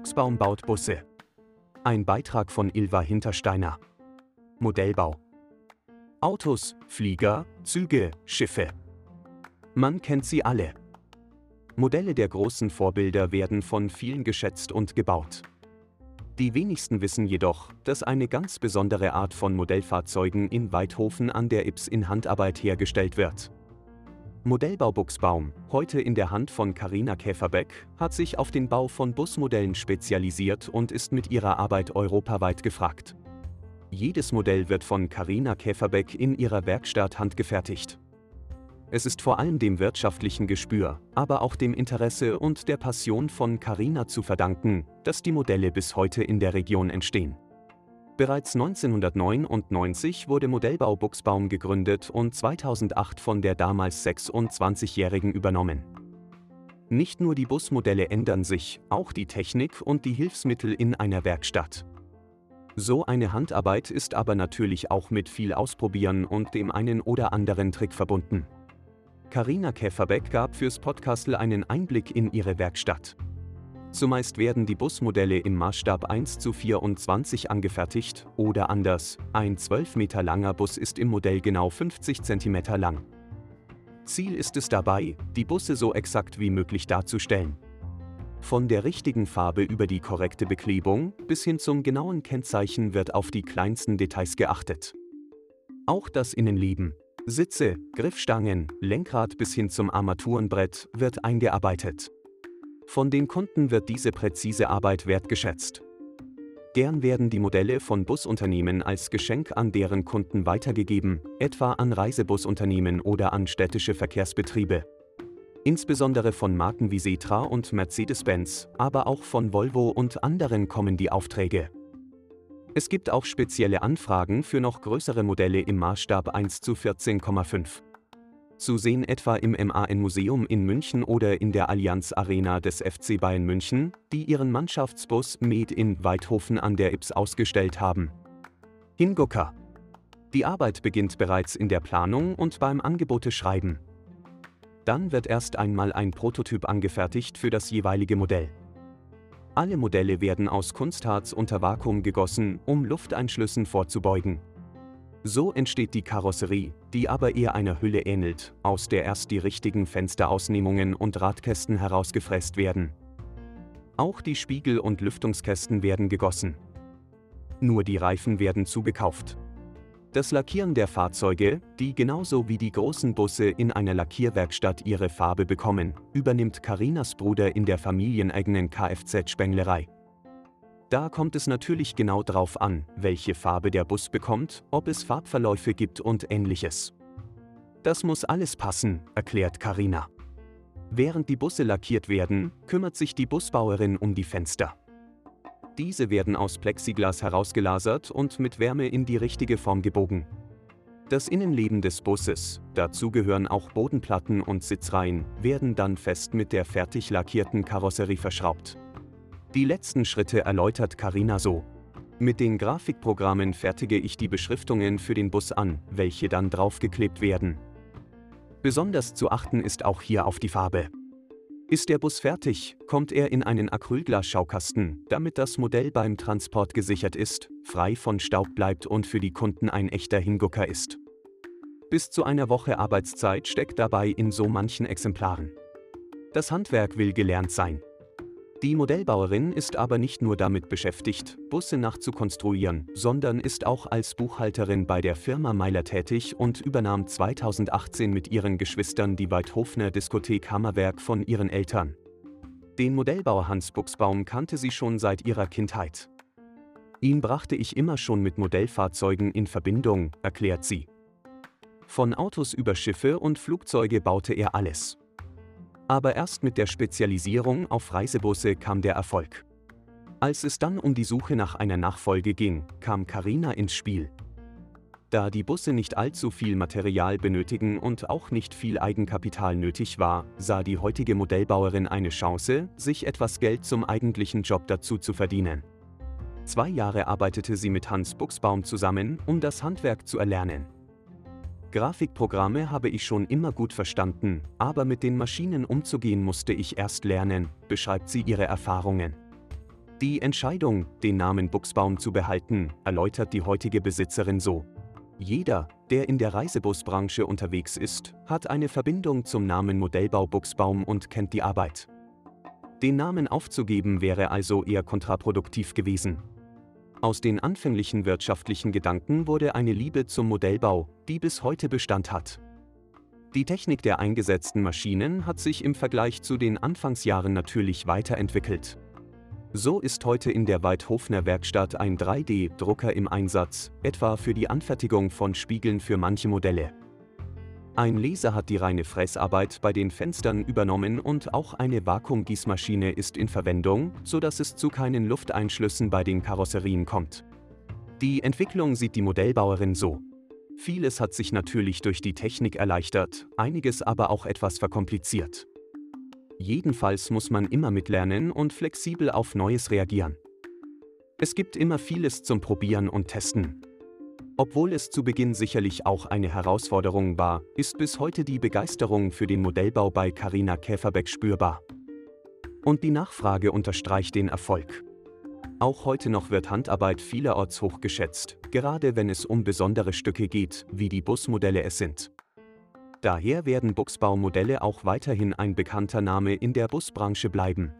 Buchsbaum baut Busse. Ein Beitrag von Ilva Hintersteiner. Modellbau. Autos, Flieger, Züge, Schiffe. Man kennt sie alle. Modelle der großen Vorbilder werden von vielen geschätzt und gebaut. Die wenigsten wissen jedoch, dass eine ganz besondere Art von Modellfahrzeugen in Weidhofen an der Ips in Handarbeit hergestellt wird. Modellbau Buchsbaum, heute in der Hand von Karina Käferbeck, hat sich auf den Bau von Busmodellen spezialisiert und ist mit ihrer Arbeit europaweit gefragt. Jedes Modell wird von Karina Käferbeck in ihrer Werkstatt handgefertigt. Es ist vor allem dem wirtschaftlichen Gespür, aber auch dem Interesse und der Passion von Karina zu verdanken, dass die Modelle bis heute in der Region entstehen. Bereits 1999 wurde Modellbau Buchsbaum gegründet und 2008 von der damals 26-Jährigen übernommen. Nicht nur die Busmodelle ändern sich, auch die Technik und die Hilfsmittel in einer Werkstatt. So eine Handarbeit ist aber natürlich auch mit viel Ausprobieren und dem einen oder anderen Trick verbunden. Karina Käferbeck gab fürs Podcastle einen Einblick in ihre Werkstatt. Zumeist werden die Busmodelle im Maßstab 1 zu 24 angefertigt oder anders, ein 12 Meter langer Bus ist im Modell genau 50 cm lang. Ziel ist es dabei, die Busse so exakt wie möglich darzustellen. Von der richtigen Farbe über die korrekte Beklebung bis hin zum genauen Kennzeichen wird auf die kleinsten Details geachtet. Auch das Innenleben, Sitze, Griffstangen, Lenkrad bis hin zum Armaturenbrett wird eingearbeitet. Von den Kunden wird diese präzise Arbeit wertgeschätzt. Gern werden die Modelle von Busunternehmen als Geschenk an deren Kunden weitergegeben, etwa an Reisebusunternehmen oder an städtische Verkehrsbetriebe. Insbesondere von Marken wie Setra und Mercedes-Benz, aber auch von Volvo und anderen kommen die Aufträge. Es gibt auch spezielle Anfragen für noch größere Modelle im Maßstab 1 zu 14,5. Zu sehen etwa im MAN-Museum in München oder in der Allianz Arena des FC Bayern München, die ihren Mannschaftsbus Made in Weidhofen an der Ips ausgestellt haben. Hingucker. Die Arbeit beginnt bereits in der Planung und beim Angebote schreiben. Dann wird erst einmal ein Prototyp angefertigt für das jeweilige Modell. Alle Modelle werden aus Kunstharz unter Vakuum gegossen, um Lufteinschlüssen vorzubeugen. So entsteht die Karosserie, die aber eher einer Hülle ähnelt, aus der erst die richtigen Fensterausnehmungen und Radkästen herausgefräst werden. Auch die Spiegel- und Lüftungskästen werden gegossen. Nur die Reifen werden zugekauft. Das Lackieren der Fahrzeuge, die genauso wie die großen Busse in einer Lackierwerkstatt ihre Farbe bekommen, übernimmt Karinas Bruder in der familieneigenen Kfz-Spenglerei. Da kommt es natürlich genau drauf an, welche Farbe der Bus bekommt, ob es Farbverläufe gibt und ähnliches. Das muss alles passen, erklärt Karina. Während die Busse lackiert werden, kümmert sich die Busbauerin um die Fenster. Diese werden aus Plexiglas herausgelasert und mit Wärme in die richtige Form gebogen. Das Innenleben des Busses, dazu gehören auch Bodenplatten und Sitzreihen, werden dann fest mit der fertig lackierten Karosserie verschraubt. Die letzten Schritte erläutert Karina so. Mit den Grafikprogrammen fertige ich die Beschriftungen für den Bus an, welche dann draufgeklebt werden. Besonders zu achten ist auch hier auf die Farbe. Ist der Bus fertig, kommt er in einen Acrylglas-Schaukasten, damit das Modell beim Transport gesichert ist, frei von Staub bleibt und für die Kunden ein echter Hingucker ist. Bis zu einer Woche Arbeitszeit steckt dabei in so manchen Exemplaren. Das Handwerk will gelernt sein. Die Modellbauerin ist aber nicht nur damit beschäftigt, Busse nachzukonstruieren, sondern ist auch als Buchhalterin bei der Firma Meiler tätig und übernahm 2018 mit ihren Geschwistern die Weidhofner Diskothek Hammerwerk von ihren Eltern. Den Modellbauer Hans Buchsbaum kannte sie schon seit ihrer Kindheit. Ihn brachte ich immer schon mit Modellfahrzeugen in Verbindung, erklärt sie. Von Autos über Schiffe und Flugzeuge baute er alles. Aber erst mit der Spezialisierung auf Reisebusse kam der Erfolg. Als es dann um die Suche nach einer Nachfolge ging, kam Carina ins Spiel. Da die Busse nicht allzu viel Material benötigen und auch nicht viel Eigenkapital nötig war, sah die heutige Modellbauerin eine Chance, sich etwas Geld zum eigentlichen Job dazu zu verdienen. Zwei Jahre arbeitete sie mit Hans Buchsbaum zusammen, um das Handwerk zu erlernen. Grafikprogramme habe ich schon immer gut verstanden, aber mit den Maschinen umzugehen musste ich erst lernen, beschreibt sie ihre Erfahrungen. Die Entscheidung, den Namen Buchsbaum zu behalten, erläutert die heutige Besitzerin so. Jeder, der in der Reisebusbranche unterwegs ist, hat eine Verbindung zum Namen Modellbau Buchsbaum und kennt die Arbeit. Den Namen aufzugeben wäre also eher kontraproduktiv gewesen. Aus den anfänglichen wirtschaftlichen Gedanken wurde eine Liebe zum Modellbau, die bis heute Bestand hat. Die Technik der eingesetzten Maschinen hat sich im Vergleich zu den Anfangsjahren natürlich weiterentwickelt. So ist heute in der Weidhofner Werkstatt ein 3D-Drucker im Einsatz, etwa für die Anfertigung von Spiegeln für manche Modelle. Ein Laser hat die reine Fräsarbeit bei den Fenstern übernommen und auch eine Vakuumgießmaschine ist in Verwendung, sodass es zu keinen Lufteinschlüssen bei den Karosserien kommt. Die Entwicklung sieht die Modellbauerin so. Vieles hat sich natürlich durch die Technik erleichtert, einiges aber auch etwas verkompliziert. Jedenfalls muss man immer mitlernen und flexibel auf Neues reagieren. Es gibt immer vieles zum Probieren und Testen. Obwohl es zu Beginn sicherlich auch eine Herausforderung war, ist bis heute die Begeisterung für den Modellbau bei Carina Käferbeck spürbar. Und die Nachfrage unterstreicht den Erfolg. Auch heute noch wird Handarbeit vielerorts hochgeschätzt, gerade wenn es um besondere Stücke geht, wie die Busmodelle es sind. Daher werden Buchsbaumodelle auch weiterhin ein bekannter Name in der Busbranche bleiben.